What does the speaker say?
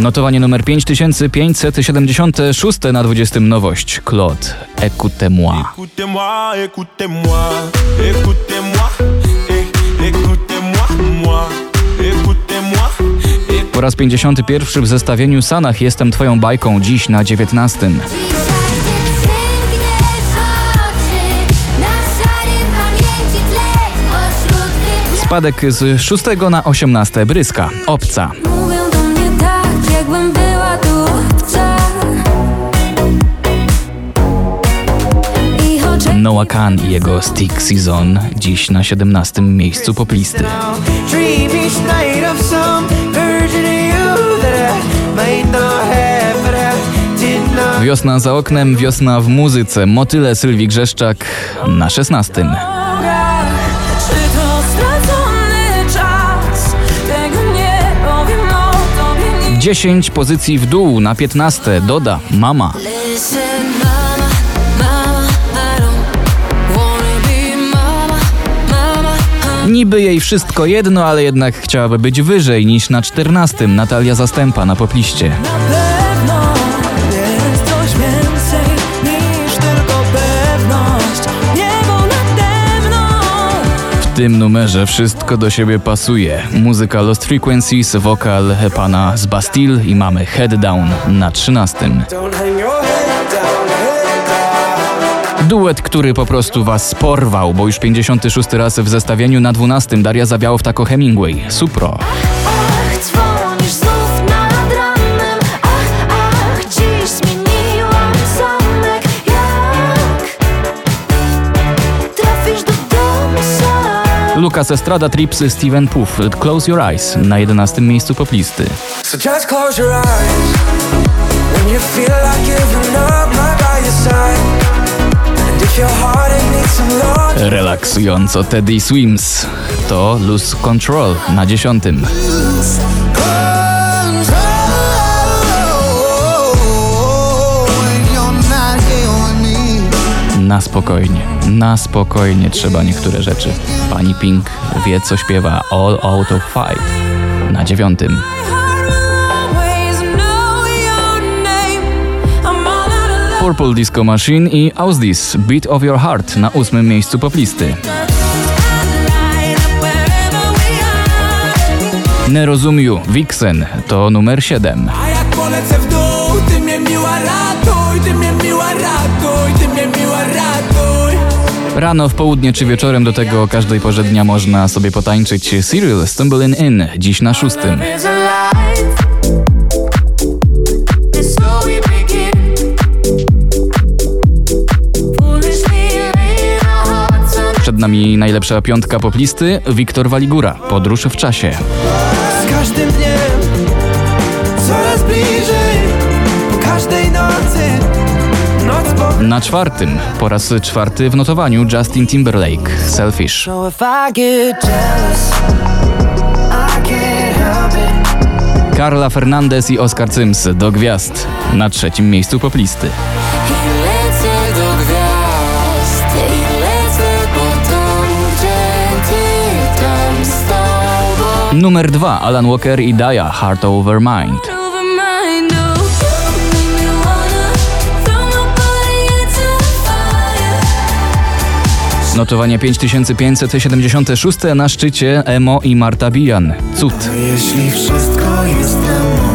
Notowanie numer 5576 na 20 nowość. Claude, écoutez-moi. Écoutez-moi, écoutez-moi, écoutez-moi, écoutez-moi, moi, écoutez-moi. Po raz 51 w zestawieniu Sanach Jestem Twoją bajką dziś na 19. Spadek z 6 na 18. Bryska, obca. Jakbym była tu Noah Khan i jego Stick Season dziś na 17. miejscu poplisty. Wiosna za oknem, wiosna w muzyce. Motyle Sylwii Grzeszczak na 16. 10 pozycji w dół na 15. Doda Mama. Niby jej wszystko jedno, ale jednak chciałaby być wyżej niż na 14. Natalia Zastępa na popliście. Na tym numerze wszystko do siebie pasuje. Muzyka Lost Frequencies, wokal pana z Bastille i mamy Head Down na 13. Don't hang your head down, head down. Duet, który po prostu was porwał, bo już 56 raz w zestawieniu na 12 Daria Zawiałów-Tako Hemingway, Supro. Lucas Estrada, Tripsy, Steven Puff, Close Your Eyes na 11 miejscu poplisty. So just close your eyes when you feel like giving up. I'm by your side. Relaksująco Teddy Swims to Lose Control na 10. Na spokojnie, na spokojnie trzeba niektóre rzeczy. Pani Pink wie co śpiewa All Out of Fight na dziewiątym. Purple Disco Machine i Ausdis Beat of Your Heart na ósmym miejscu poplisty. Light up wherever we are Nie rozumiu, Vixen to numer 7. A jak polecę w dół, ty mnie miła ratuj, ty mnie miła ratuj, ty mnie miła. Rano, w południe czy wieczorem do tego o każdej porze dnia można sobie potańczyć Cyril Stumbling In, dziś na szóstym. Przed nami najlepsza piątka poplisty, Wiktor Waligura, Podróż w czasie. Z każdym dniem coraz bliżej, po każdej nocy. Na czwartym, po raz czwarty w notowaniu Justin Timberlake, Selfish. Carla Fernandez i Oscar Sims do gwiazd, na trzecim miejscu poplisty. Numer dwa, Alan Walker i Daya, Heart Over Mind. Notowanie 5576 na szczycie Emo i Marta Bijan. Cud. Jeśli wszystko jest na